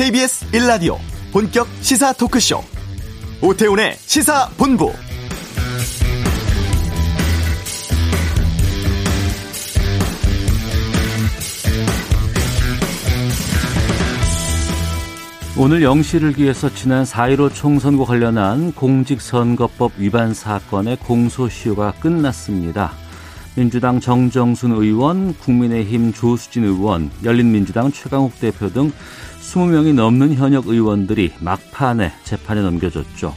KBS 1라디오 본격 시사 토크쇼 오태훈의 시사본부 오늘 영시를 기해서 지난 4.15 총선과 관련한 공직선거법 위반 사건의 공소시효가 끝났습니다. 민주당 정정순 의원, 국민의힘 조수진 의원, 열린민주당 최강욱 대표 등 20명이 넘는 현역 의원들이 막판에 재판에 넘겨졌죠.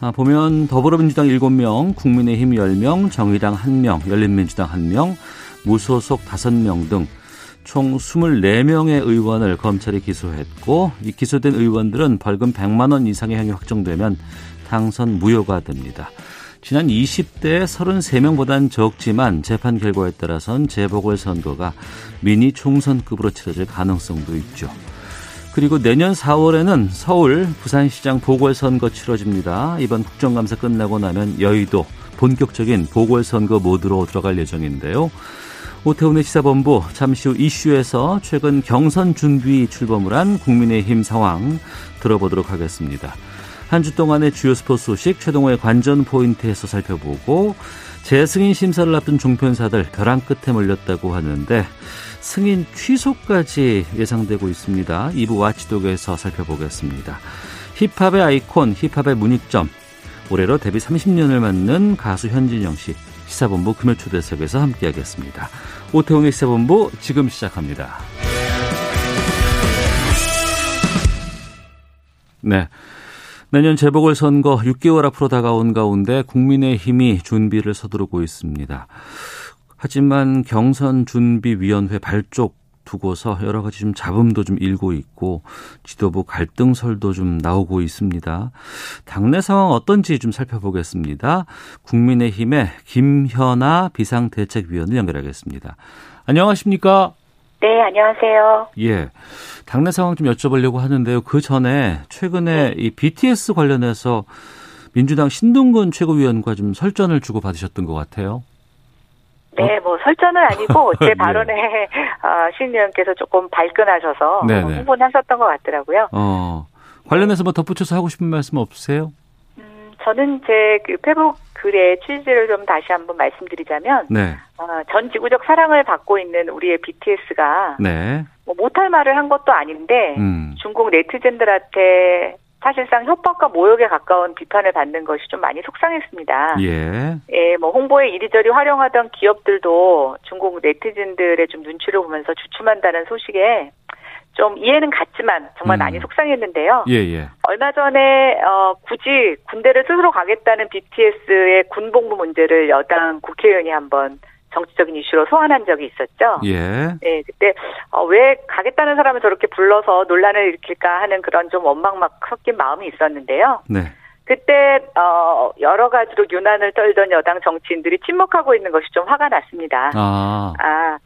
아, 보면 더불어민주당 7명, 국민의힘 10명, 정의당 1명, 열린민주당 1명, 무소속 5명 등 총 24명의 의원을 검찰이 기소했고 이 기소된 의원들은 벌금 100만 원 이상의 형이 확정되면 당선 무효가 됩니다. 지난 20대 33명보단 적지만 재판 결과에 따라선 재보궐선거가 미니 총선급으로 치러질 가능성도 있죠. 그리고 내년 4월에는 서울, 부산시장 보궐선거 치러집니다. 이번 국정감사 끝나고 나면 여의도 본격적인 보궐선거 모드로 들어갈 예정인데요. 오태훈의 시사본부 잠시 후 이슈에서 최근 경선 준비 출범을 한 국민의힘 상황 들어보도록 하겠습니다. 한 주 동안의 주요 스포츠 소식 최동호의 관전 포인트에서 살펴보고 재승인 심사를 앞둔 종편사들 벼랑 끝에 몰렸다고 하는데 승인 취소까지 예상되고 있습니다. 2부 와치독에서 살펴보겠습니다. 힙합의 아이콘, 힙합의 문익점, 올해로 데뷔 30년을 맞는 가수 현진영 씨 시사본부 금요 초대석에서 함께하겠습니다. 오태훈의 시사본부 지금 시작합니다. 네. 내년 재보궐선거 6개월 앞으로 다가온 가운데 국민의힘이 준비를 서두르고 있습니다. 하지만 경선 준비위원회 발족 두고서 여러 가지 좀 잡음도 좀 일고 있고 지도부 갈등설도 좀 나오고 있습니다. 당내 상황 어떤지 좀 살펴보겠습니다. 국민의힘의 김현아 비상대책위원을 연결하겠습니다. 안녕하십니까? 네, 안녕하세요. 예. 당내 상황 좀 여쭤보려고 하는데요. 그 전에 최근에 네. 이 BTS 관련해서 민주당 신동근 최고위원과 좀 설전을 주고 받으셨던 것 같아요. 네, 뭐 설전은 아니고 제 발언에 네. 어, 신 의원께서 조금 발끈하셔서 네네. 홍보는 하셨던 것 같더라고요. 어, 관련해서 뭐 덧붙여서 하고 싶은 말씀 없으세요? 음, 저는 제 그 페북 글의 취지를 좀 다시 한번 말씀드리자면, 네. 어, 전 지구적 사랑을 받고 있는 우리의 BTS가 네. 뭐 못할 말을 한 것도 아닌데 음. 중국 네티즌들한테 사실상 협박과 모욕에 가까운 비판을 받는 것이 좀 많이 속상했습니다. 예. 예, 뭐 홍보에 이리저리 활용하던 기업들도 중국 네티즌들의 좀 눈치를 보면서 주춤한다는 소식에 좀 이해는 갔지만 정말 음. 많이 속상했는데요. 예, 예. 얼마 전에 어 굳이 군대를 스스로 가겠다는 BTS의 군복무 문제를 여당 국회의원이 한번 정치적인 이슈로 소환한 적이 있었죠. 예. 네, 그때 어, 왜 가겠다는 사람을 저렇게 불러서 논란을 일으킬까 하는 그런 좀 원망 막 섞인 마음이 있었는데요. 네. 그때 어 여러 가지로 유난을 떨던 여당 정치인들이 침묵하고 있는 것이 좀 화가 났습니다. 아, 아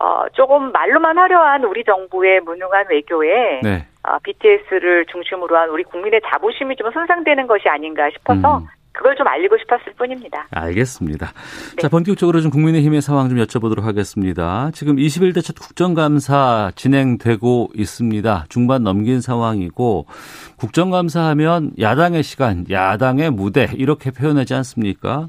어, 조금 말로만 화려한 우리 정부의 무능한 외교에 네. 어, BTS를 중심으로 한 우리 국민의 자부심이 좀 손상되는 것이 아닌가 싶어서 음. 그걸 좀 알리고 싶었을 뿐입니다. 알겠습니다. 네. 자, 본격적으로 좀 국민의힘의 상황 좀 여쭤보도록 하겠습니다. 지금 21대 첫 국정감사 진행되고 있습니다. 중반 넘긴 상황이고 국정감사 하면 야당의 시간, 야당의 무대 이렇게 표현하지 않습니까?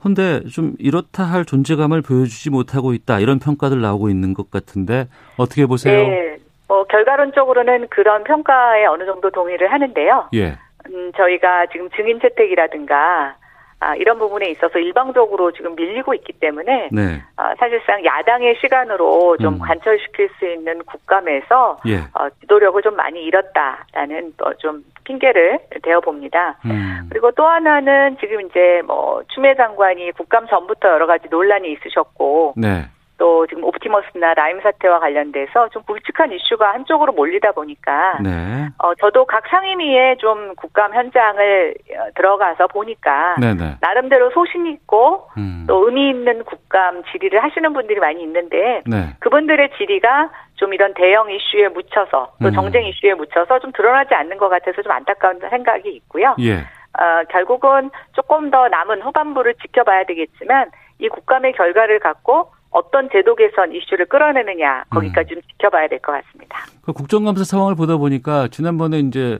근데 좀 이렇다 할 존재감을 보여주지 못하고 있다 이런 평가들 나오고 있는 것 같은데 어떻게 보세요? 네. 어, 결과론적으로는 그런 평가에 어느 정도 동의를 하는데요. 예. 음, 저희가 지금 증인 채택이라든가 아, 이런 부분에 있어서 일방적으로 지금 밀리고 있기 때문에 네. 아, 사실상 야당의 시간으로 좀 음. 관철시킬 수 있는 국감에서 예. 어, 지도력을 좀 많이 잃었다라는 어, 좀 핑계를 대어 봅니다. 음. 그리고 또 하나는 지금 이제 뭐 추미애 장관이 국감 전부터 여러 가지 논란이 있으셨고 네. 또 지금 옵티머스나 라임 사태와 관련돼서 좀 굵직한 이슈가 한쪽으로 몰리다 보니까 네. 어 저도 각 상임위에 좀 국감 현장을 어, 들어가서 보니까 네네. 나름대로 소신 있고 음. 또 의미 있는 국감 질의를 하시는 분들이 많이 있는데 네. 그분들의 질의가 좀 이런 대형 이슈에 묻혀서 또 음. 정쟁 이슈에 묻혀서 좀 드러나지 않는 것 같아서 좀 안타까운 생각이 있고요. 예. 어, 결국은 조금 더 남은 후반부를 지켜봐야 되겠지만 이 국감의 결과를 갖고 어떤 제도 개선 이슈를 끌어내느냐 거기까지 음. 좀 지켜봐야 될 것 같습니다. 그 국정감사 상황을 보다 보니까 지난번에 이제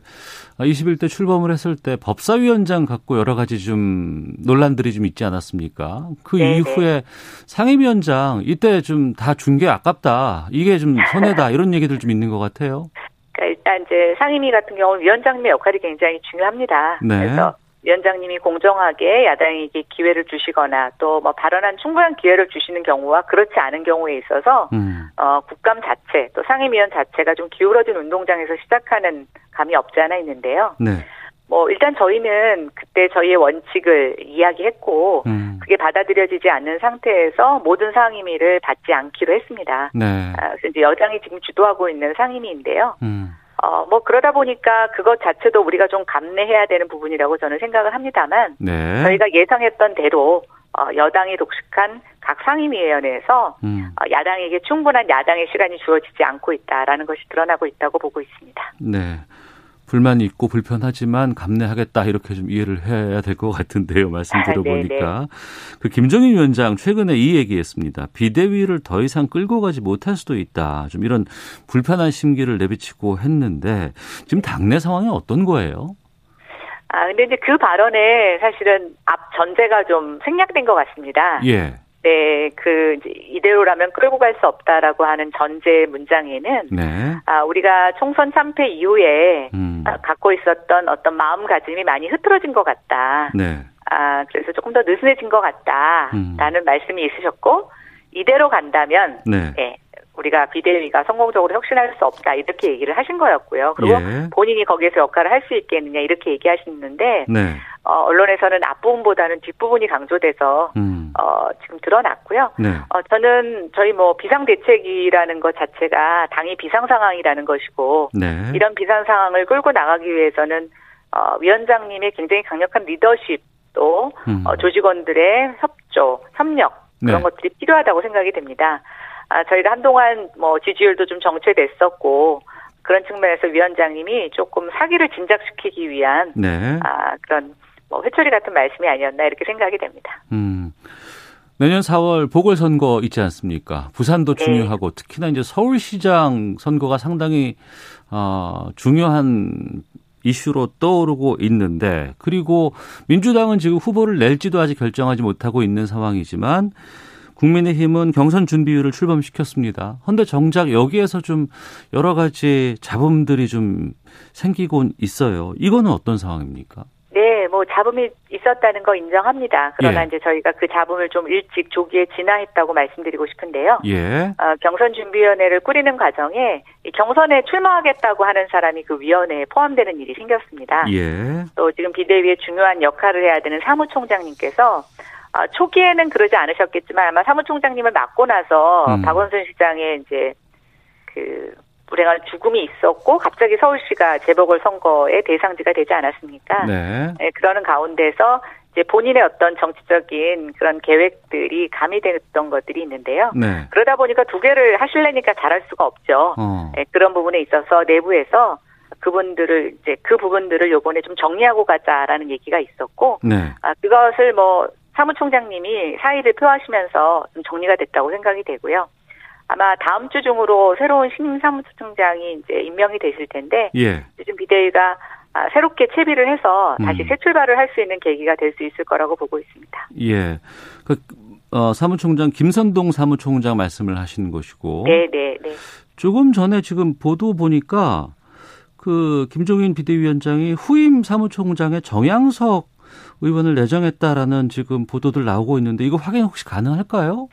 21대 출범을 했을 때 법사위원장 갖고 여러 가지 좀 논란들이 좀 있지 않았습니까? 그 네네. 이후에 상임위원장 이때 좀 다 준 게 아깝다. 이게 좀 손해다. 이런 얘기들 좀 있는 것 같아요. 그러니까 일단 이제 상임위 같은 경우는 위원장님의 역할이 굉장히 중요합니다. 네. 그래서 위원장님이 공정하게 야당에게 기회를 주시거나 또 뭐 발언한 충분한 기회를 주시는 경우와 그렇지 않은 경우에 있어서 음. 어, 국감 자체 또 상임위원 자체가 좀 기울어진 운동장에서 시작하는 감이 없지 않아 있는데요. 네. 뭐 일단 저희는 그때 저희의 원칙을 이야기했고 음. 그게 받아들여지지 않는 상태에서 모든 상임위를 받지 않기로 했습니다. 네. 아, 그래서 이제 여당이 지금 주도하고 있는 상임위인데요. 음. 어, 뭐 그러다 보니까 그것 자체도 우리가 좀 감내해야 되는 부분이라고 저는 생각을 합니다만 네. 저희가 예상했던 대로 어, 여당이 독식한 각 상임위원회에서 음. 어, 야당에게 충분한 야당의 시간이 주어지지 않고 있다라는 것이 드러나고 있다고 보고 있습니다. 네. 불만이 있고 불편하지만 감내하겠다 이렇게 좀 이해를 해야 될 것 같은데요. 말씀 아, 들어보니까 아, 그 김정인 위원장 최근에 이 얘기했습니다. 비대위를 더 이상 끌고 가지 못할 수도 있다. 좀 이런 불편한 심기를 내비치고 했는데 지금 당내 상황이 어떤 거예요? 아 근데 이제 그 발언에 사실은 앞 전제가 좀 생략된 것 같습니다. 예. 네, 그 이대로라면 끌고 갈 수 없다라고 하는 전제 문장에는 네. 아, 우리가 총선 참패 이후에 음. 아, 갖고 있었던 어떤 마음가짐이 많이 흐트러진 것 같다. 네. 아, 그래서 조금 더 느슨해진 것 같다라는 음. 말씀이 있으셨고 이대로 간다면 네. 네. 우리가 비대위가 성공적으로 혁신할 수 없다 이렇게 얘기를 하신 거였고요. 그리고 예. 본인이 거기에서 역할을 할 수 있겠느냐 이렇게 얘기하시는데 네. 어, 언론에서는 앞부분보다는 뒷부분이 강조돼서 음. 어, 지금 드러났고요. 네. 어, 저는 저희 뭐 비상 대책이라는 것 자체가 당이 비상 상황이라는 것이고 네. 이런 비상 상황을 끌고 나가기 위해서는 어, 위원장님의 굉장히 강력한 리더십 또 음. 어, 조직원들의 협조, 협력 그런 네. 것들이 필요하다고 생각이 됩니다. 아, 저희가 한동안 뭐 지지율도 좀 정체됐었고 그런 측면에서 위원장님이 조금 사기를 진작시키기 위한 네. 아, 그런 뭐 회초리 같은 말씀이 아니었나 이렇게 생각이 됩니다. 음. 내년 4월 보궐선거 있지 않습니까? 부산도 네. 중요하고 특히나 이제 서울시장 선거가 상당히 어, 중요한 이슈로 떠오르고 있는데 그리고 민주당은 지금 후보를 낼지도 아직 결정하지 못하고 있는 상황이지만 국민의힘은 경선 준비율을 출범시켰습니다. 그런데 정작 여기에서 좀 여러 가지 잡음들이 좀 생기곤 있어요. 이거는 어떤 상황입니까? 네, 뭐 잡음이 있었다는 거 인정합니다. 그러나 예. 이제 저희가 그 잡음을 좀 일찍 조기에 진화했다고 말씀드리고 싶은데요. 예. 어, 경선 준비위원회를 꾸리는 과정에 이 경선에 출마하겠다고 하는 사람이 그 위원회에 포함되는 일이 생겼습니다. 예. 또 지금 비대위의 중요한 역할을 해야 되는 사무총장님께서 아, 초기에는 그러지 않으셨겠지만 아마 사무총장님을 맡고 나서 음. 박원순 시장의 이제 그 불행한 죽음이 있었고 갑자기 서울시가 재보궐 선거의 대상지가 되지 않았습니까? 네. 네. 그러는 가운데서 이제 본인의 어떤 정치적인 그런 계획들이 가미됐던 것들이 있는데요. 네. 그러다 보니까 두 개를 하실래니까 잘할 수가 없죠. 어. 네, 그런 부분에 있어서 내부에서 그분들을 이제 그 부분들을 요번에 좀 정리하고 가자라는 얘기가 있었고, 네. 아, 그것을 뭐 사무총장님이 사의를 표하시면서 좀 정리가 됐다고 생각이 되고요. 아마 다음 주 중으로 새로운 신임 사무총장이 이제 임명이 되실 텐데 예. 요즘 비대위가 아, 새롭게 채비를 해서 다시 음. 새 출발을 할 수 있는 계기가 될 수 있을 거라고 보고 있습니다. 예. 그, 어, 사무총장 김선동 사무총장 말씀을 하시는 것이고. 네, 네, 네. 조금 전에 지금 보도 보니까 그 김종인 비대위원장이 후임 사무총장의 정양석 의원을 내정했다라는 지금 보도들 나오고 있는데 이거 확인 혹시 가능할까요?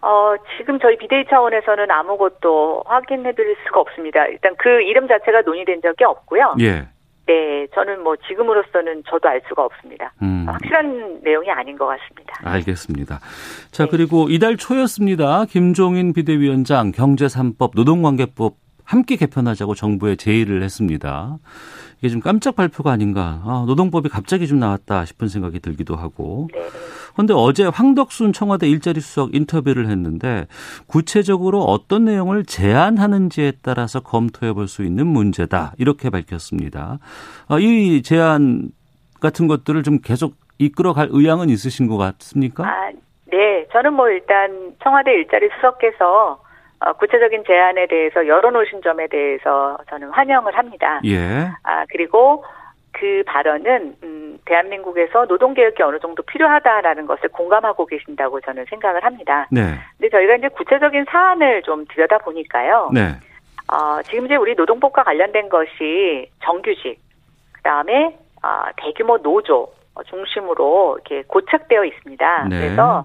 어, 지금 저희 비대위 차원에서는 아무것도 확인해 드릴 수가 없습니다. 일단 그 이름 자체가 논의된 적이 없고요. 예. 네, 저는 뭐 지금으로서는 저도 알 수가 없습니다. 음. 확실한 내용이 아닌 것 같습니다. 알겠습니다. 자, 네. 그리고 이달 초였습니다. 김종인 비대위원장 경제 3법 노동관계법 함께 개편하자고 정부에 제의를 했습니다. 이게 좀 깜짝 발표가 아닌가. 아, 노동법이 갑자기 좀 나왔다 싶은 생각이 들기도 하고. 그런데 네. 어제 황덕순 청와대 일자리 수석 인터뷰를 했는데 구체적으로 어떤 내용을 제안하는지에 따라서 검토해 볼 수 있는 문제다. 이렇게 밝혔습니다. 아, 이 제안 같은 것들을 좀 계속 이끌어갈 의향은 있으신 것 같습니까? 아, 네, 저는 뭐 일단 청와대 일자리 수석께서 어, 구체적인 제안에 대해서 열어놓으신 점에 대해서 저는 환영을 합니다. 예. 아 그리고 그 발언은 음, 대한민국에서 노동 개혁이 어느 정도 필요하다라는 것을 공감하고 계신다고 저는 생각을 합니다. 네. 근데 저희가 이제 구체적인 사안을 좀 들여다 보니까요. 네. 어, 지금 이제 우리 노동법과 관련된 것이 정규직, 그 다음에 어, 대규모 노조 중심으로 이렇게 고착되어 있습니다. 네. 그래서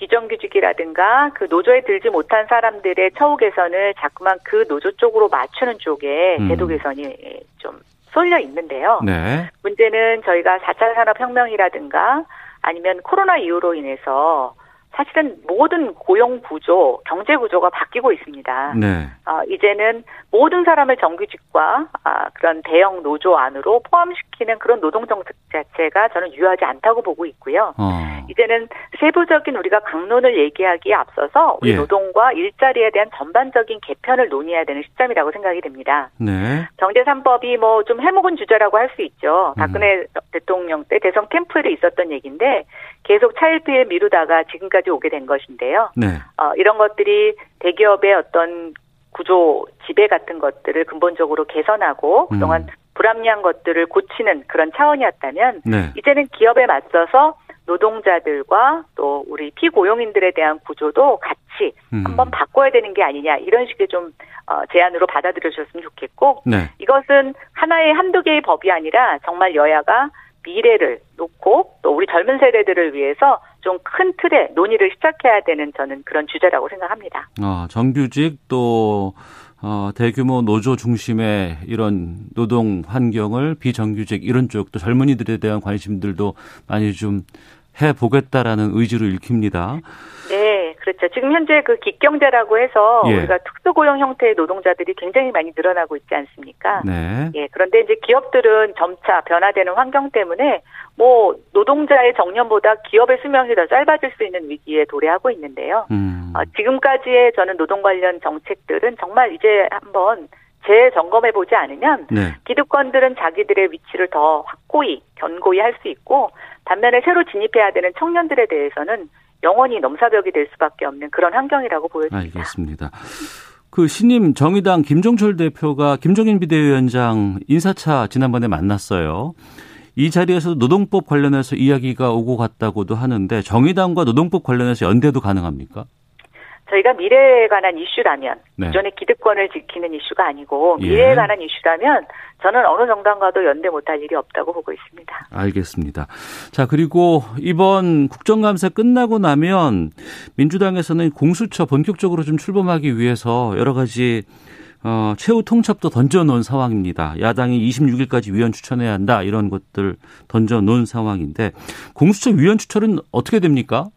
비정규직이라든가 그 노조에 들지 못한 사람들의 처우 개선을 자꾸만 그 노조 쪽으로 맞추는 쪽에 음. 제도 개선이 좀 쏠려 있는데요. 네. 문제는 저희가 4차 산업혁명이라든가 아니면 코로나 이후로 인해서 사실은 모든 고용 구조, 경제 구조가 바뀌고 있습니다. 네. 어, 이제는 모든 사람을 정규직과 아, 그런 대형 노조 안으로 포함시키는 그런 노동 정책 자체가 저는 유효하지 않다고 보고 있고요. 어. 이제는 세부적인 우리가 강론을 얘기하기에 앞서서 우리 예. 노동과 일자리에 대한 전반적인 개편을 논의해야 되는 시점이라고 생각이 됩니다. 네. 경제 3법이 뭐 좀 해묵은 주제라고 할 수 있죠. 박근혜 대통령 때 대선 캠프에 있었던 얘기인데 계속 차일피일 미루다가 지금까지 오게 된 것인데요. 네. 어, 이런 것들이 대기업의 어떤 구조 지배 같은 것들을 근본적으로 개선하고 음. 그동안 불합리한 것들을 고치는 그런 차원이었다면 네. 이제는 기업에 맞서서 노동자들과 또 우리 피고용인들에 대한 구조도 같이 음. 한번 바꿔야 되는 게 아니냐 이런 식의 좀 어, 제안으로 받아들여 주셨으면 좋겠고 네. 이것은 하나의 한두 개의 법이 아니라 정말 여야가 미래를 놓고 또 우리 젊은 세대들을 위해서 좀 큰 틀의 논의를 시작해야 되는 저는 그런 주제라고 생각합니다. 어, 정규직 또 어, 대규모 노조 중심의 이런 노동 환경을 비정규직 이런 쪽또 젊은이들에 대한 관심들도 많이 좀 해보겠다라는 의지를 읽힙니다. 네, 그렇죠. 지금 현재 그 기경제라고 해서 예. 우리가 특수고용 형태의 노동자들이 굉장히 많이 늘어나고 있지 않습니까? 네. 예, 그런데 이제 기업들은 점차 변화되는 환경 때문에 뭐 노동자의 정년보다 기업의 수명이 더 짧아질 수 있는 위기에 도래하고 있는데요. 음. 어, 지금까지의 저는 노동 관련 정책들은 정말 이제 한번 재점검해 보지 않으면 네. 기득권들은 자기들의 위치를 더 확고히 견고히 할 수 있고 반면에 새로 진입해야 되는 청년들에 대해서는 영원히 넘사벽이 될 수밖에 없는 그런 환경이라고 보여집니다. 알겠습니다. 그 신임 정의당 김종철 대표가 김종인 비대위원장 인사차 지난번에 만났어요. 이 자리에서 노동법 관련해서 이야기가 오고 갔다고도 하는데 정의당과 노동법 관련해서 연대도 가능합니까? 저희가 미래에 관한 이슈라면 네. 기존의 기득권을 지키는 이슈가 아니고 예. 미래에 관한 이슈라면 저는 어느 정당과도 연대 못할 일이 없다고 보고 있습니다. 알겠습니다. 자, 그리고 이번 국정감사 끝나고 나면 민주당에서는 공수처 본격적으로 좀 출범하기 위해서 여러 가지 어, 최후 통첩도 던져놓은 상황입니다. 야당이 26일까지 위원 추천해야 한다 이런 것들 던져놓은 상황인데 공수처 위원 추천은 어떻게 됩니까?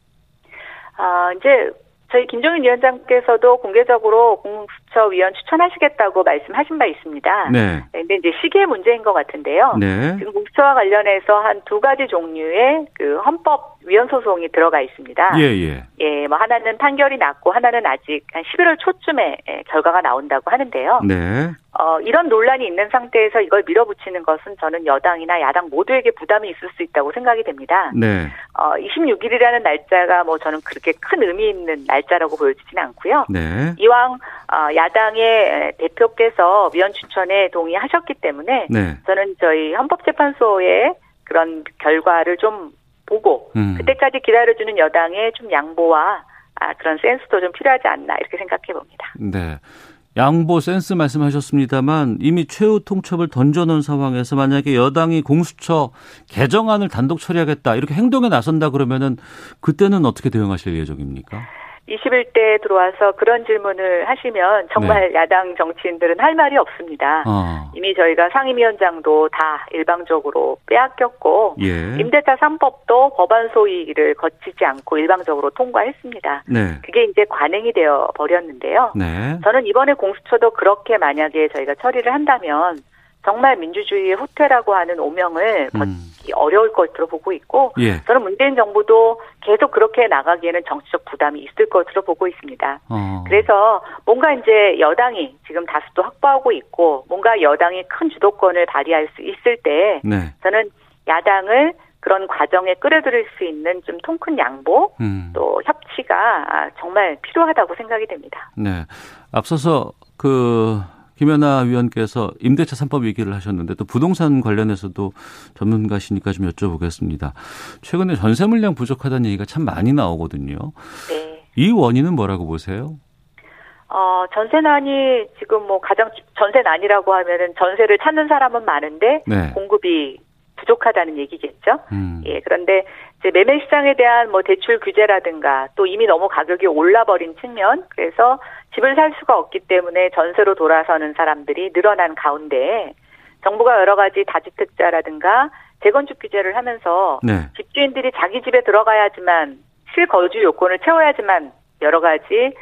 아, 이제 저희 김종인 위원장께서도 공개적으로 공수처 위원 추천하시겠다고 말씀하신 바 있습니다. 네. 근데 이제 시기의 문제인 것 같은데요. 네. 지금 공수처와 관련해서 한 두 가지 종류의 그 헌법 위헌 소송이 들어가 있습니다. 예, 예. 예, 뭐 하나는 판결이 났고 하나는 아직 한 11월 초쯤에 예, 결과가 나온다고 하는데요. 네. 어, 이런 논란이 있는 상태에서 이걸 밀어붙이는 것은 저는 여당이나 야당 모두에게 부담이 있을 수 있다고 생각이 됩니다. 네. 어, 26일이라는 날짜가 뭐 저는 그렇게 큰 의미 있는 날짜라고 보여지지는 않고요. 네. 이왕 어, 야당의 대표께서 위원 추천에 동의하셨기 때문에 네. 저는 저희 헌법재판소의 그런 결과를 좀 보고 음. 그때까지 기다려주는 여당의 좀 양보와 아, 그런 센스도 좀 필요하지 않나 이렇게 생각해 봅니다. 네. 양보 센스 말씀하셨습니다만 이미 최후 통첩을 던져놓은 상황에서 만약에 여당이 공수처 개정안을 단독 처리하겠다 이렇게 행동에 나선다 그러면은 그때는 어떻게 대응하실 예정입니까? 21대 들어와서 그런 질문을 하시면 정말 야당 정치인들은 할 말이 없습니다. 어. 이미 저희가 상임위원장도 다 일방적으로 빼앗겼고 예. 임대차 3법도 법안 소위를 거치지 않고 일방적으로 통과했습니다. 네. 그게 이제 관행이 되어 버렸는데요. 네. 저는 이번에 공수처도 그렇게 만약에 저희가 처리를 한다면 정말 민주주의의 후퇴라고 하는 오명을 음. 벗기 어려울 것으로 보고 있고 예. 저는 문재인 정부도 계속 그렇게 나가기에는 정치적 부담이 있을 것으로 보고 있습니다. 어. 그래서 뭔가 이제 여당이 지금 다수도 확보하고 있고 뭔가 여당이 큰 주도권을 발휘할 수 있을 때 네. 저는 야당을 그런 과정에 끌어들일 수 있는 좀 통 큰 양보 음. 또 협치가 아, 정말 필요하다고 생각이 됩니다. 네. 앞서서 그 김연아 위원께서 임대차 3법 얘기를 하셨는데 또 부동산 관련해서도 전문가시니까 좀 여쭤보겠습니다. 최근에 전세 물량 부족하다는 얘기가 참 많이 나오거든요. 네. 이 원인은 뭐라고 보세요? 어, 전세난이 지금 뭐 가장 전세난이라고 하면은 전세를 찾는 사람은 많은데 네. 공급이 부족하다는 얘기겠죠. 음. 예, 그런데 이제 매매 시장에 대한 뭐 대출 규제라든가 또 이미 너무 가격이 올라버린 측면, 그래서 집을 살 수가 없기 때문에 전세로 돌아서는 사람들이 늘어난 가운데 정부가 여러 가지 다주택자라든가 재건축 규제를 하면서 네. 집주인들이 자기 집에 들어가야지만 실거주 요건을 채워야지만 여러 가지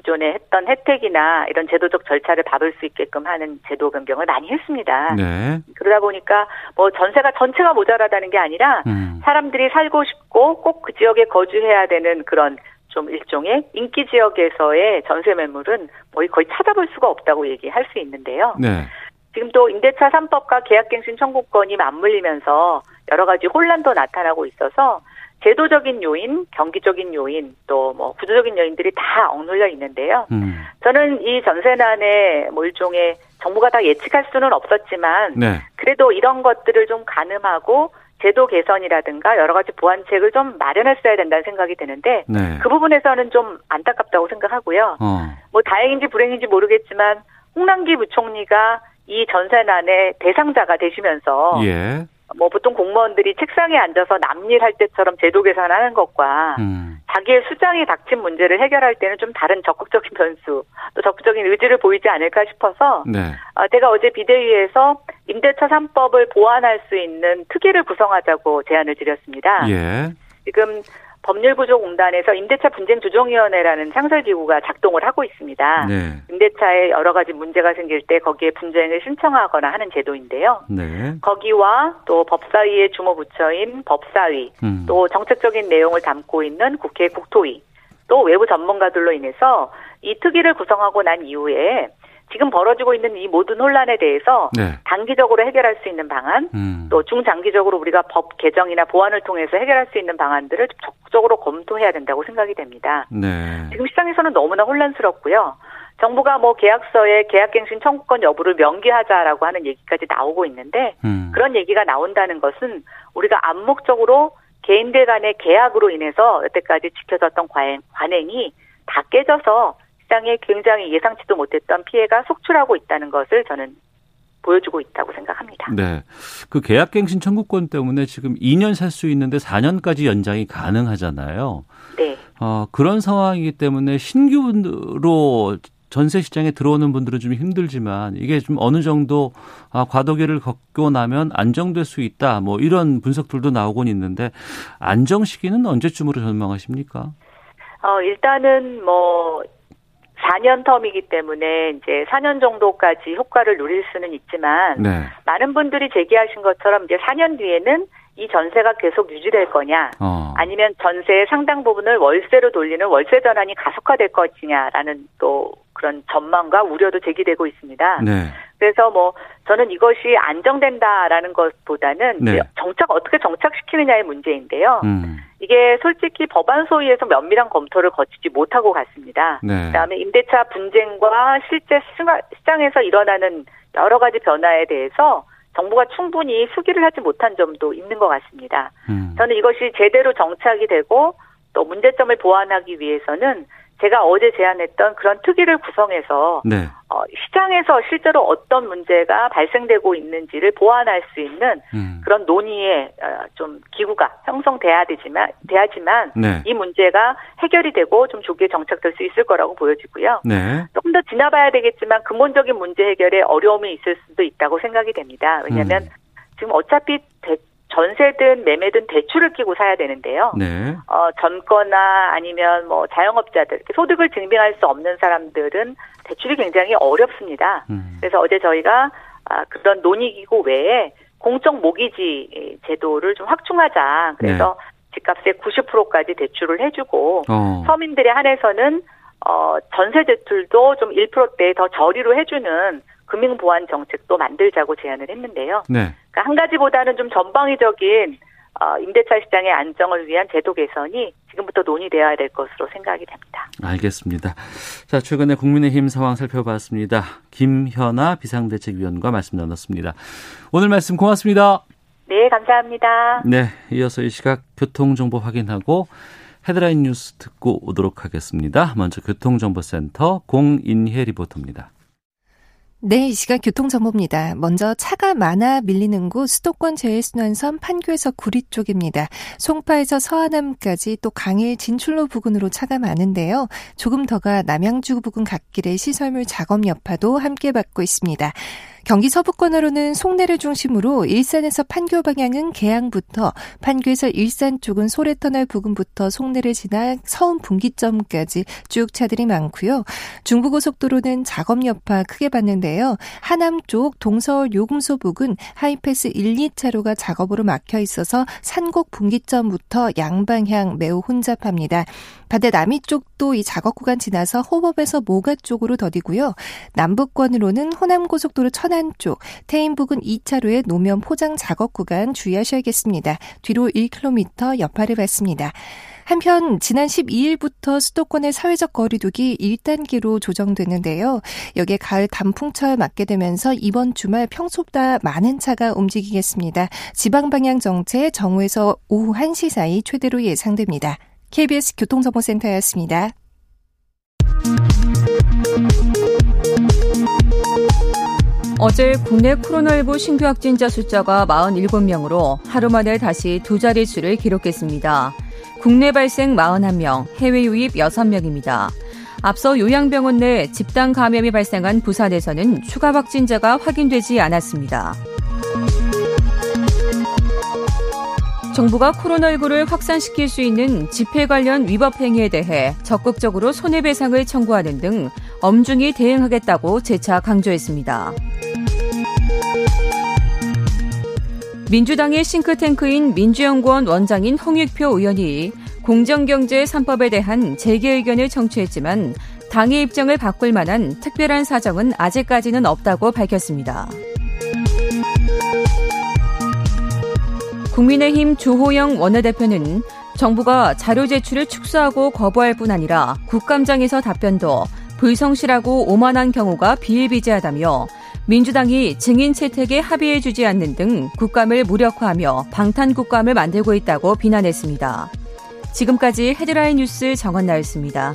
기존에 했던 혜택이나 이런 제도적 절차를 밟을 수 있게끔 하는 제도 변경을 많이 했습니다. 네. 그러다 보니까 뭐 전세가 전체가 모자라다는 게 아니라 음. 사람들이 살고 싶고 꼭 그 지역에 거주해야 되는 그런 좀 일종의 인기 지역에서의 전세 매물은 거의 거의 찾아볼 수가 없다고 얘기할 수 있는데요. 네. 지금 또 임대차 3법과 계약갱신 청구권이 맞물리면서 여러 가지 혼란도 나타나고 있어서 제도적인 요인, 경기적인 요인, 또 뭐 구조적인 요인들이 다 억눌려 있는데요. 음. 저는 이 전세난의 뭐 일종의 정부가 다 예측할 수는 없었지만 네. 그래도 이런 것들을 좀 가늠하고 제도 개선이라든가 여러 가지 보완책을 좀 마련했어야 된다는 생각이 드는데 네. 그 부분에서는 좀 안타깝다고 생각하고요. 어. 뭐 다행인지 불행인지 모르겠지만 홍남기 부총리가 이 전세난의 대상자가 되시면서 예. 뭐 보통 공무원들이 책상에 앉아서 남일할 때처럼 제도 계산하는 것과 음. 자기의 수장이 닥친 문제를 해결할 때는 좀 다른 적극적인 변수 또 적극적인 의지를 보이지 않을까 싶어서 네. 어, 제가 어제 비대위에서 임대차 3법을 보완할 수 있는 특위를 구성하자고 제안을 드렸습니다. 예. 지금 법률구조공단에서 임대차 분쟁 조정위원회라는 상설기구가 작동을 하고 있습니다. 네. 임대차에 여러 가지 문제가 생길 때 거기에 분쟁을 신청하거나 하는 제도인데요. 네. 거기와 또 법사위의 주모 부처인 법사위, 음. 또 정책적인 내용을 담고 있는 국회 국토위, 또 외부 전문가들로 인해서 이 특위를 구성하고 난 이후에 지금 벌어지고 있는 이 모든 혼란에 대해서 네. 단기적으로 해결할 수 있는 방안, 음. 또 중장기적으로 우리가 법 개정이나 보완을 통해서 해결할 수 있는 방안들을 적극적으로 검토해야 된다고 생각이 됩니다. 네. 지금 시장에서는 너무나 혼란스럽고요. 정부가 뭐 계약서에 계약갱신 청구권 여부를 명기하자라고 하는 얘기까지 나오고 있는데 음. 그런 얘기가 나온다는 것은 우리가 암묵적으로 개인들 간의 계약으로 인해서 여태까지 지켜졌던 관행, 관행이 다 깨져서 시장에 굉장히 예상치도 못했던 피해가 속출하고 있다는 것을 저는 보여주고 있다고 생각합니다. 네. 그 계약갱신 청구권 때문에 지금 2년 살 수 있는데 4년까지 연장이 가능하잖아요. 네. 어, 그런 상황이기 때문에 신규로 전세 시장에 들어오는 분들은 좀 힘들지만 이게 좀 어느 정도 아, 과도기를 겪고 나면 안정될 수 있다. 뭐 이런 분석들도 나오곤 있는데 안정 시기는 언제쯤으로 전망하십니까? 어, 일단은 뭐 4년 텀이기 때문에 이제 4년 정도까지 효과를 누릴 수는 있지만 네. 많은 분들이 제기하신 것처럼 이제 4년 뒤에는 이 전세가 계속 유지될 거냐 어. 아니면 전세의 상당 부분을 월세로 돌리는 월세 전환이 가속화될 것이냐라는 또 그런 전망과 우려도 제기되고 있습니다. 네. 그래서 뭐 저는 이것이 안정된다라는 것보다는 네. 정착 어떻게 정착시키느냐의 문제인데요. 음. 이게 솔직히 법안 소위에서 면밀한 검토를 거치지 못하고 갔습니다. 네. 그다음에 임대차 분쟁과 실제 시장에서 일어나는 여러 가지 변화에 대해서 정부가 충분히 수기를 하지 못한 점도 있는 것 같습니다. 음. 저는 이것이 제대로 정착이 되고 또 문제점을 보완하기 위해서는 제가 어제 제안했던 그런 특위를 구성해서 네. 어, 시장에서 실제로 어떤 문제가 발생되고 있는지를 보완할 수 있는 음. 그런 논의의 어, 좀 기구가 형성돼야 되지만 돼야지만 네. 이 문제가 해결이 되고 좀 조기에 정착될 수 있을 거라고 보여지고요. 네. 조금 더 지나봐야 되겠지만 근본적인 문제 해결에 어려움이 있을 수도 있다고 생각이 됩니다. 왜냐하면 음. 지금 어차피 대, 전세든 매매든 대출을 끼고 사야 되는데요. 네. 어, 전거나 아니면 뭐 자영업자들, 소득을 증빙할 수 없는 사람들은 대출이 굉장히 어렵습니다. 음. 그래서 어제 저희가 아, 그런 논의기구 외에 공적 모기지 제도를 좀 확충하자. 그래서 네. 집값의 90%까지 대출을 해주고 어. 서민들에 한해서는 어, 전세 대출도 좀 1%대 더 저리로 해주는 금융 보완 정책도 만들자고 제안을 했는데요. 네. 그러니까 한 가지보다는 좀 전방위적인 어, 임대차 시장의 안정을 위한 제도 개선이 지금부터 논의되어야 될 것으로 생각이 됩니다. 알겠습니다. 자, 최근에 국민의힘 상황 살펴봤습니다. 김현아 비상대책위원과 말씀 나눴습니다. 오늘 말씀 고맙습니다. 네, 감사합니다. 네, 이어서 이 시각 교통정보 확인하고 헤드라인 뉴스 듣고 오도록 하겠습니다. 먼저 교통정보센터 공인혜 리포터입니다. 네, 이 시각 교통정보입니다. 먼저 차가 많아 밀리는 곳 수도권 제일순환선 판교에서 구리 쪽입니다. 송파에서 서하남까지 또 강일 진출로 부근으로 차가 많은데요. 조금 더가 남양주 부근 갓길에 시설물 작업 여파도 함께 받고 있습니다. 경기 서부권으로는 송내를 중심으로 일산에서 판교 방향은 개항부터 판교에서 일산 쪽은 소래터널 부근부터 송내를 지나 서운 분기점까지 쭉 차들이 많고요. 중부고속도로는 작업 여파 크게 받는데요. 하남 쪽 동서울 요금소 부근 하이패스 1, 2차로가 작업으로 막혀 있어서 산곡 분기점부터 양방향 매우 혼잡합니다. 반대 남이 쪽도 이 작업 구간 지나서 호법에서 모가 쪽으로 더디고요. 남북권으로는 호남 고속도로 천안 쪽, 태인 부근 2차로의 노면 포장 작업 구간 주의하셔야겠습니다. 뒤로 1km 여파를 받습니다. 한편 지난 12일부터 수도권의 사회적 거리두기 1단계로 조정됐는데요. 여기에 가을 단풍철 맞게 되면서 이번 주말 평소보다 많은 차가 움직이겠습니다. 지방 방향 정체 정오에서 오후 1시 사이 최대로 예상됩니다. KBS 교통정보센터였습니다. 어제 국내 코로나19 신규 확진자 숫자가 47명으로 하루 만에 다시 두 자릿수를 기록했습니다. 국내 발생 41명, 해외 유입 6명입니다. 앞서 요양병원 내 집단 감염이 발생한 부산에서는 추가 확진자가 확인되지 않았습니다. 정부가 코로나19를 확산시킬 수 있는 집회 관련 위법 행위에 대해 적극적으로 손해배상을 청구하는 등 엄중히 대응하겠다고 재차 강조했습니다. 민주당의 싱크탱크인 민주연구원 원장인 홍익표 의원이 공정경제 3법에 대한 재개 의견을 청취했지만 당의 입장을 바꿀 만한 특별한 사정은 아직까지는 없다고 밝혔습니다. 국민의힘 주호영 원내대표는 정부가 자료 제출을 축소하고 거부할 뿐 아니라 국감장에서 답변도 불성실하고 오만한 경우가 비일비재하다며 민주당이 증인 채택에 합의해주지 않는 등 국감을 무력화하며 방탄 국감을 만들고 있다고 비난했습니다. 지금까지 헤드라인 뉴스 정원나였습니다.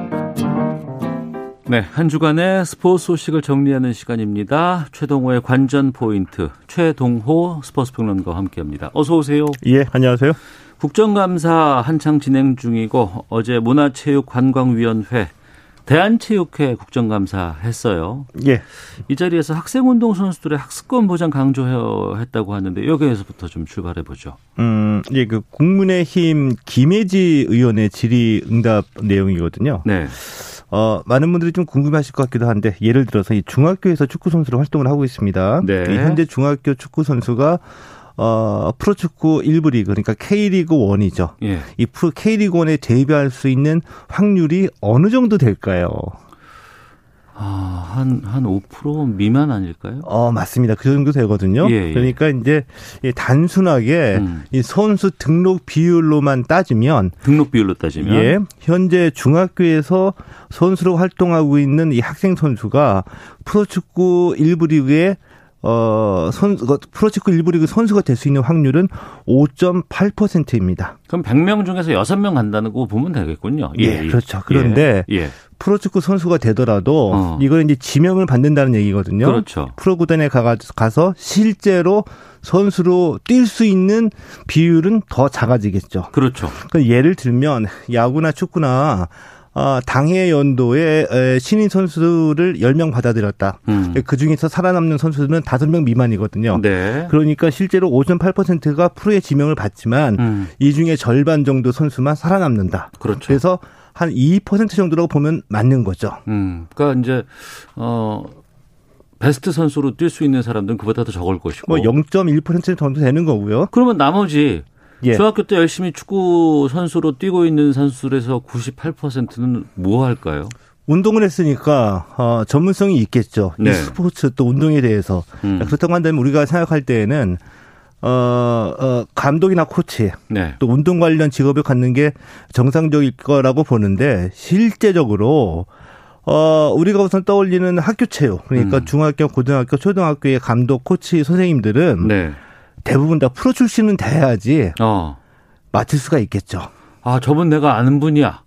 네, 한 주간의 스포츠 소식을 정리하는 시간입니다. 최동호의 관전 포인트, 최동호 스포츠 평론가와 함께합니다. 어서 오세요. 예, 안녕하세요. 국정감사 한창 진행 중이고 어제 문화체육관광위원회 대한체육회 국정감사 했어요. 예. 이 자리에서 학생운동 선수들의 학습권 보장 강조했다고 하는데 여기에서부터 좀 출발해 보죠. 음, 예, 그 국민의힘 김혜지 의원의 질의 응답 내용이거든요. 네. 어, 많은 분들이 좀 궁금하실 것 같기도 한데 예를 들어서 이 중학교에서 축구 선수로 활동을 하고 있습니다. 네. 현재 중학교 축구 선수가 어, 프로축구 1부 리그, 그러니까 K리그 1이죠. 예. 이 프로 K리그 1에 데뷔할 수 있는 확률이 어느 정도 될까요? 아, 한, 한 5% 미만 아닐까요? 어, 맞습니다. 그 정도 되거든요. 예, 예. 그러니까 이제 단순하게 음. 이 선수 등록 비율로만 따지면 등록 비율로 따지면 예, 현재 중학교에서 선수로 활동하고 있는 이 학생 선수가 프로축구 1부 리그에 어, 선, 프로축구 일부 리그 선수가 될 수 있는 확률은 5.8%입니다. 그럼 100명 중에서 6명 간다는 거 보면 되겠군요. 예, 예. 그렇죠. 그런데 예. 예. 프로축구 선수가 되더라도 어. 이거는 이제 지명을 받는다는 얘기거든요. 그렇죠. 프로구단에 가서 실제로 선수로 뛸 수 있는 비율은 더 작아지겠죠. 그렇죠. 예를 들면 야구나 축구나 어, 당해 연도에 신인 선수를 10명 받아들였다. 음. 그 중에서 살아남는 선수들은 5명 미만이거든요. 네. 그러니까 실제로 5.8%가 프로의 지명을 받지만 음. 이 중에 절반 정도 선수만 살아남는다. 그렇죠. 그래서 한 2% 정도라고 보면 맞는 거죠. 음. 그러니까 이제 어 베스트 선수로 뛸 수 있는 사람들은 그보다 더 적을 것이고. 뭐 0.1% 정도 되는 거고요. 그러면 나머지 예. 중학교 때 열심히 축구 선수로 뛰고 있는 선수들에서 98%는 뭐 할까요? 운동을 했으니까 어, 전문성이 있겠죠. 네. 이 스포츠 또 운동에 대해서 음. 그렇다고 한다면 우리가 생각할 때에는 어, 어 감독이나 코치 네. 또 운동 관련 직업을 갖는 게 정상적일 거라고 보는데 실제적으로 어, 우리가 우선 떠올리는 학교 체육, 그러니까 음. 중학교, 고등학교, 초등학교의 감독, 코치, 선생님들은 네. 대부분 다 프로 출신은 돼야지 어. 맡을 수가 있겠죠. 아, 저분 내가 아는 분이야.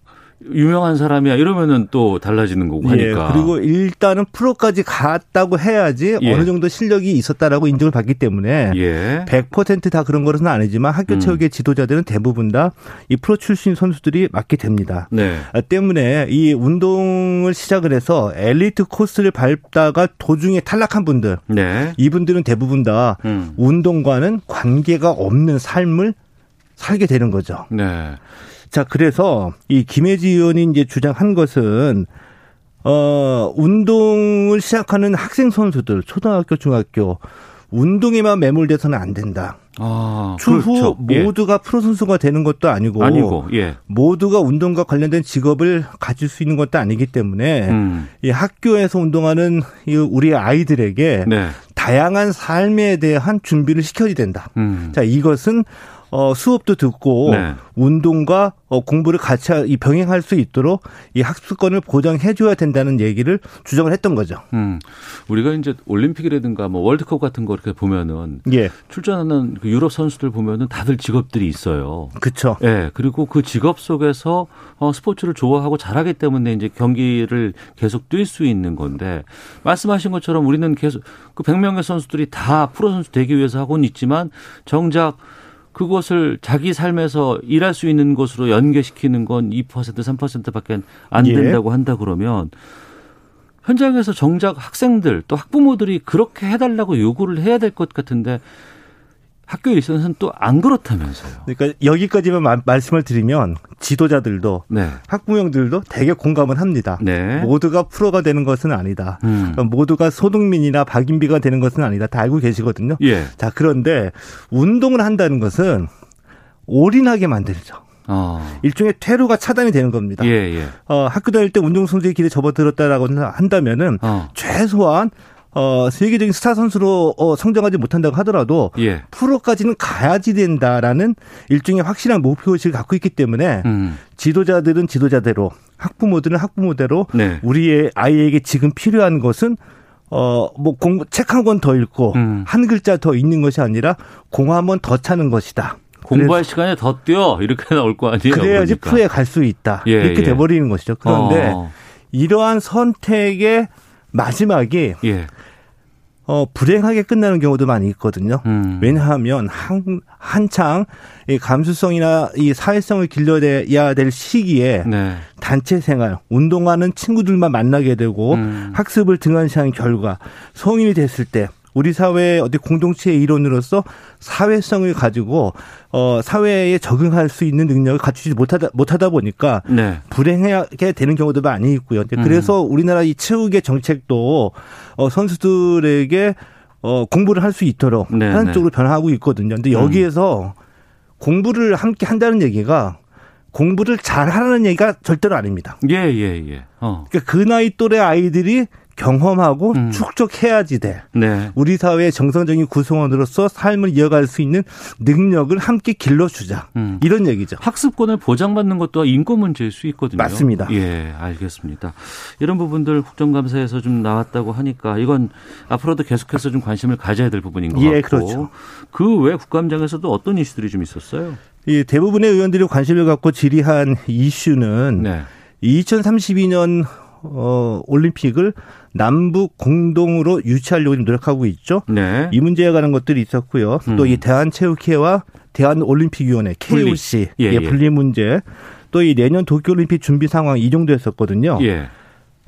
유명한 사람이야 이러면은 또 달라지는 거고 하니까. 예, 그리고 일단은 프로까지 갔다고 해야지 예. 어느 정도 실력이 있었다라고 인정을 받기 때문에 예. 100%다 그런 거는 아니지만 학교 음. 체육의 지도자들은 대부분 다 이 프로 출신 선수들이 맡게 됩니다. 네. 아, 때문에 이 운동을 시작을 해서 엘리트 코스를 밟다가 도중에 탈락한 분들, 네. 이분들은 대부분 다 음. 운동과는 관계가 없는 삶을 살게 되는 거죠. 네. 자, 그래서 이 김혜지 의원이 이제 주장한 것은 어, 운동을 시작하는 학생 선수들, 초등학교, 중학교, 운동에만 매몰돼서는 안 된다. 아, 추후 그렇죠. 예. 모두가 예. 프로 선수가 되는 것도 아니고, 아니고 예. 모두가 운동과 관련된 직업을 가질 수 있는 것도 아니기 때문에 음. 이 학교에서 운동하는 이 우리 아이들에게 네. 다양한 삶에 대한 준비를 시켜야 된다. 음. 자, 이것은 어, 수업도 듣고 네. 운동과 어, 공부를 같이 이 병행할 수 있도록 이 학습권을 보장해 줘야 된다는 얘기를 주장을 했던 거죠. 음. 우리가 이제 올림픽이라든가 뭐 월드컵 같은 거 이렇게 보면은 예. 출전하는 그 유럽 선수들 보면은 다들 직업들이 있어요. 그렇죠. 예. 그리고 그 직업 속에서 어, 스포츠를 좋아하고 잘하기 때문에 이제 경기를 계속 뛸 수 있는 건데 말씀하신 것처럼 우리는 계속 그 100명의 선수들이 다 프로 선수 되기 위해서 하고는 있지만 정작 그것을 자기 삶에서 일할 수 있는 곳으로 연계시키는 건 2% 3%밖에 안 예. 된다고 예. 한다 그러면 현장에서 정작 학생들 또 학부모들이 그렇게 해달라고 요구를 해야 될 것 같은데 학교에 있어서는 또 안 그렇다면서요. 그러니까 여기까지만 마, 말씀을 드리면 지도자들도 네. 학부형들도 되게 공감을 합니다. 네. 모두가 프로가 되는 것은 아니다. 음. 그러니까 모두가 소득민이나 박인비가 되는 것은 아니다. 다 알고 계시거든요. 예. 자 그런데 운동을 한다는 것은 올인하게 만들죠. 어. 일종의 퇴로가 차단이 되는 겁니다. 예, 예. 어, 학교 다닐 때 운동선수의 길에 접어들었다라고 한다면은 어. 최소한 어, 세계적인 스타 선수로 어, 성장하지 못한다고 하더라도 예. 프로까지는 가야지 된다라는 일종의 확실한 목표의식을 갖고 있기 때문에 음. 지도자들은 지도자대로 학부모들은 학부모대로 네. 우리의 아이에게 지금 필요한 것은 어, 뭐, 공, 책 한 권 더 읽고, 음. 한 글자 더 읽는 것이 아니라, 공 한 번 더 차는 것이다. 공부할 시간에 더 뛰어! 이렇게 나올 거 아니에요? 그래야지 그러니까. 프로에 갈 수 있다. 예, 이렇게 예. 돼버리는 것이죠. 그런데, 어. 이러한 선택의 마지막이, 예. 어, 불행하게 끝나는 경우도 많이 있거든요. 음. 왜냐하면 한, 한창 이 감수성이나 이 사회성을 길러야 될 시기에 네. 단체 생활, 운동하는 친구들만 만나게 되고 음. 학습을 등한시한 결과 성인이 됐을 때 우리 사회의 어디 공동체의 일원으로서 사회성을 가지고 어 사회에 적응할 수 있는 능력을 갖추지 못하다 못하다 보니까 네. 불행하게 되는 경우도 많이 있고요. 음. 그래서 우리나라 이 체육의 정책도 어 선수들에게 어 공부를 할 수 있도록 네, 하는 네. 쪽으로 변화하고 있거든요. 근데 여기에서 음. 공부를 함께 한다는 얘기가 공부를 잘 하라는 얘기가 절대로 아닙니다. 예, 예, 예. 어. 그러니까 그 나이 또래 아이들이 경험하고 음. 축적해야지 돼. 네. 우리 사회의 정상적인 구성원으로서 삶을 이어갈 수 있는 능력을 함께 길러주자. 음. 이런 얘기죠. 학습권을 보장받는 것도 인권 문제일 수 있거든요. 맞습니다. 예, 알겠습니다. 이런 부분들 국정감사에서 좀 나왔다고 하니까 이건 앞으로도 계속해서 좀 관심을 가져야 될 부분인 것 예, 같고. 그렇죠. 그 외 국감장에서도 어떤 이슈들이 좀 있었어요? 이 대부분의 의원들이 관심을 갖고 질의한 이슈는 네. 2032년 어, 올림픽을 남북 공동으로 유치하려고 노력하고 있죠. 네. 이 문제에 관한 것들이 있었고요. 음. 또이 대한체육회와 대한올림픽위원회 KOC 예, 예. 분리 문제 또 이 내년 도쿄올림픽 준비 상황 이 정도였었거든요. 예.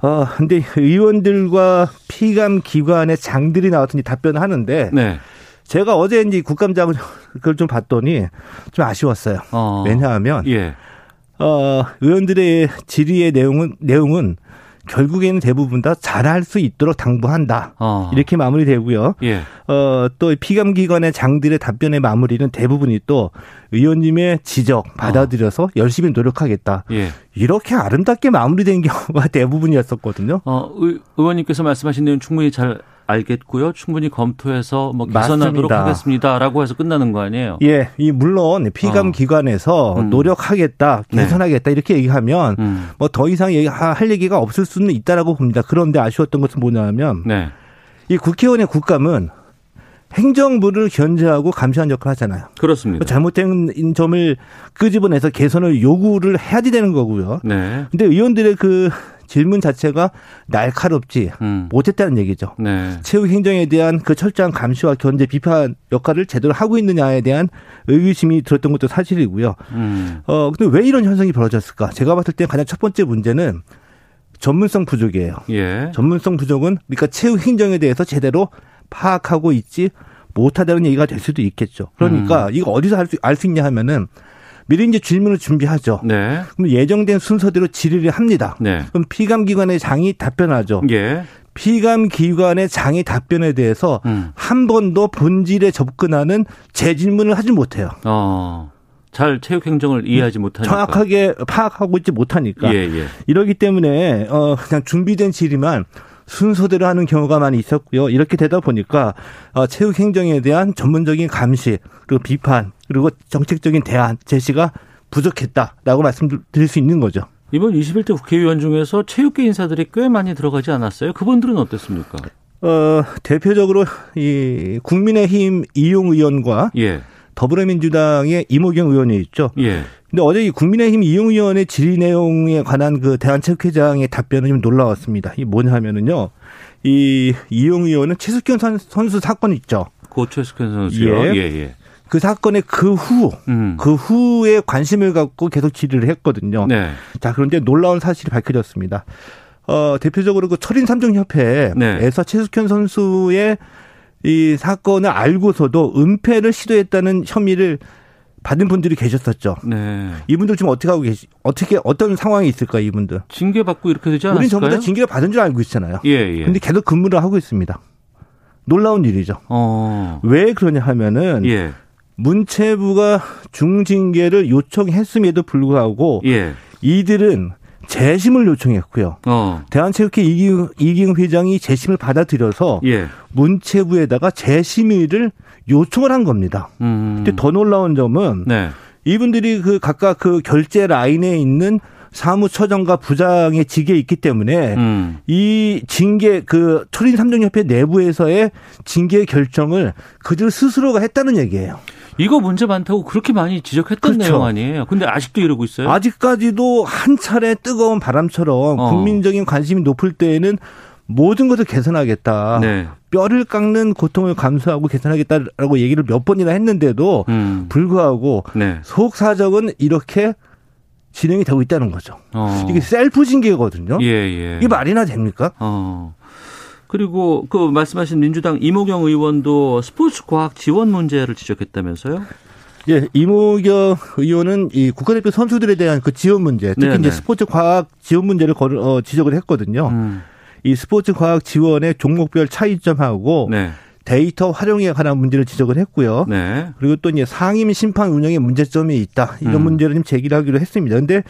어, 근데 의원들과 피감 기관의 장들이 나왔더니 답변을 하는데 네. 제가 어제 이제 국감장을 그걸 좀 봤더니 좀 아쉬웠어요. 어. 왜냐하면 예. 어, 의원들의 질의의 내용은 내용은 결국에는 대부분 다 잘할 수 있도록 당부한다. 어. 이렇게 마무리되고요. 예. 어, 또 피감 기관의 장들의 답변의 마무리는 대부분이 또 의원님의 지적 받아들여서 어. 열심히 노력하겠다. 예. 이렇게 아름답게 마무리된 경우가 대부분이었었거든요. 어, 의, 의원님께서 말씀하신 내용 충분히 잘 알겠고요. 충분히 검토해서 뭐 개선하도록 맞습니다. 하겠습니다라고 해서 끝나는 거 아니에요? 예, 이 물론 피감 어. 기관에서 음. 노력하겠다, 네. 개선하겠다 네. 이렇게 얘기하면 음. 뭐더 이상 할 얘기가 없을 수는 있다라고 봅니다. 그런데 아쉬웠던 것은 뭐냐면 네. 이 국회의원의 국감은 행정부를 견제하고 감시하는 역할을 하잖아요. 그렇습니다. 잘못된 점을 끄집어내서 개선을 요구를 해야지 되는 거고요. 네. 근데 의원들의 그 질문 자체가 날카롭지 음. 못했다는 얘기죠. 네. 체육 행정에 대한 그 철저한 감시와 견제 비판 역할을 제대로 하고 있느냐에 대한 의구심이 들었던 것도 사실이고요. 음. 어 근데 왜 이런 현상이 벌어졌을까? 제가 봤을 때 가장 첫 번째 문제는 전문성 부족이에요. 예. 전문성 부족은 그러니까 체육 행정에 대해서 제대로 파악하고 있지 못하다는 얘기가 될 수도 있겠죠. 그러니까 음. 이거 어디서 알수알수 있냐 하면은 미리 이제 질문을 준비하죠. 네. 그럼 예정된 순서대로 질의를 합니다. 네. 그럼 피감 기관의 장이 답변하죠. 예. 피감 기관의 장의 답변에 대해서 음. 한 번도 본질에 접근하는 재질문을 하지 못해요. 어. 잘 체육 행정을 이해하지 못하니까 정확하게 파악하고 있지 못하니까 예, 예. 이러기 때문에 어 그냥 준비된 질의만 순서대로 하는 경우가 많이 있었고요. 이렇게 되다 보니까 어, 체육 행정에 대한 전문적인 감시 그리고 비판 그리고 정책적인 대안 제시가 부족했다라고 말씀드릴 수 있는 거죠. 이번 21대 국회의원 중에서 체육계 인사들이 꽤 많이 들어가지 않았어요? 그분들은 어땠습니까? 어, 대표적으로 이 국민의힘 이용 의원과 예. 더불어민주당의 이모경 의원이 있죠. 예. 근데 어제 이 국민의힘 이용 의원의 질의 내용에 관한 그 대한체육회장의 답변은 좀 놀라웠습니다. 이 뭐냐면은요. 이 이용 의원은 최숙현 선수 사건 있죠. 고 최숙현 선수요. 예. 예, 예. 그 사건의 그 후, 음. 그 후에 관심을 갖고 계속 질의를 했거든요. 네. 자, 그런데 놀라운 사실이 밝혀졌습니다. 어, 대표적으로 그 철인 삼종협회에서 네. 최숙현 선수의 이 사건을 알고서도 은폐를 시도했다는 혐의를 받은 분들이 계셨었죠. 네. 이분들 지금 어떻게 하고 계시, 어떻게, 어떤 상황이 있을까, 이분들? 징계받고 이렇게 되지 않았을까요? 우리 전부 다 징계를 받은 줄 알고 있잖아요. 예, 예. 근데 계속 근무를 하고 있습니다. 놀라운 일이죠. 어. 왜 그러냐 하면은, 예. 문체부가 중징계를 요청했음에도 불구하고, 예. 이들은 재심을 요청했고요. 어. 대한체육회 이기흥, 이기흥 회장이 재심을 받아들여서 예. 문체부에다가 재심의를 요청을 한 겁니다. 음. 근데 더 놀라운 점은 네. 이분들이 그 각각 그 결제 라인에 있는 사무처장과 부장의 직에 있기 때문에 음. 이 징계 그 초린 삼종협회 내부에서의 징계 결정을 그들 스스로가 했다는 얘기예요. 이거 문제 많다고 그렇게 많이 지적했던 그렇죠. 내용 아니에요. 근데 아직도 이러고 있어요. 아직까지도 한 차례 뜨거운 바람처럼 어. 국민적인 관심이 높을 때에는 모든 것을 개선하겠다. 네. 뼈를 깎는 고통을 감수하고 개선하겠다라고 얘기를 몇 번이나 했는데도 음. 불구하고 네. 속사정은 이렇게 진행이 되고 있다는 거죠. 어. 이게 셀프 징계거든요. 예, 예. 이게 말이나 됩니까? 어. 그리고 그 말씀하신 민주당 이모경 의원도 스포츠 과학 지원 문제를 지적했다면서요? 예, 이모경 의원은 이 국가대표 선수들에 대한 그 지원 문제, 특히 네네. 이제 스포츠 과학 지원 문제를 걸, 어, 지적을 했거든요. 음. 이 스포츠 과학 지원의 종목별 차이점하고 네. 데이터 활용에 관한 문제를 지적을 했고요. 네. 그리고 또 이제 상임 심판 운영에 문제점이 있다. 이런 음. 문제를 좀 제기를 하기로 했습니다. 근데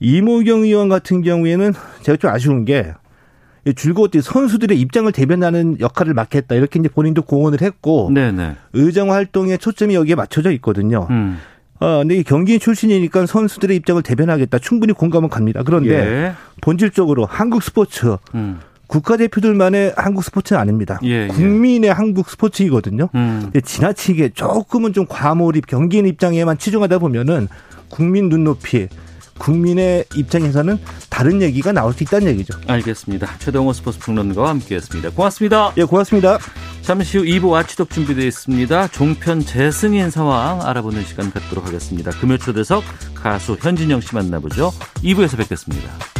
이모경 의원 같은 경우에는 제가 좀 아쉬운 게 줄곧 선수들의 입장을 대변하는 역할을 맡겠다. 이렇게 이제 본인도 공언을 했고 네네. 네. 의정 활동의 초점이 여기에 맞춰져 있거든요. 음. 어, 근데 경기인 출신이니까 선수들의 입장을 대변하겠다. 충분히 공감은 갑니다. 그런데 예. 본질적으로 한국 스포츠 음. 국가대표들만의 한국 스포츠는 아닙니다. 예, 예. 국민의 예. 한국 스포츠이거든요. 음. 지나치게 조금은 좀 과몰입 경기인 입장에만 치중하다 보면은 국민 눈높이 국민의 입장에서는 다른 얘기가 나올 수 있다는 얘기죠. 알겠습니다. 최동호 스포츠 평론가와 함께했습니다. 고맙습니다. 예, 고맙습니다. 잠시 후 2부 와치독 준비되어 있습니다. 종편 재승인 상황 알아보는 시간 갖도록 하겠습니다. 금요 초대석 가수 현진영 씨 만나보죠. 2부에서 뵙겠습니다.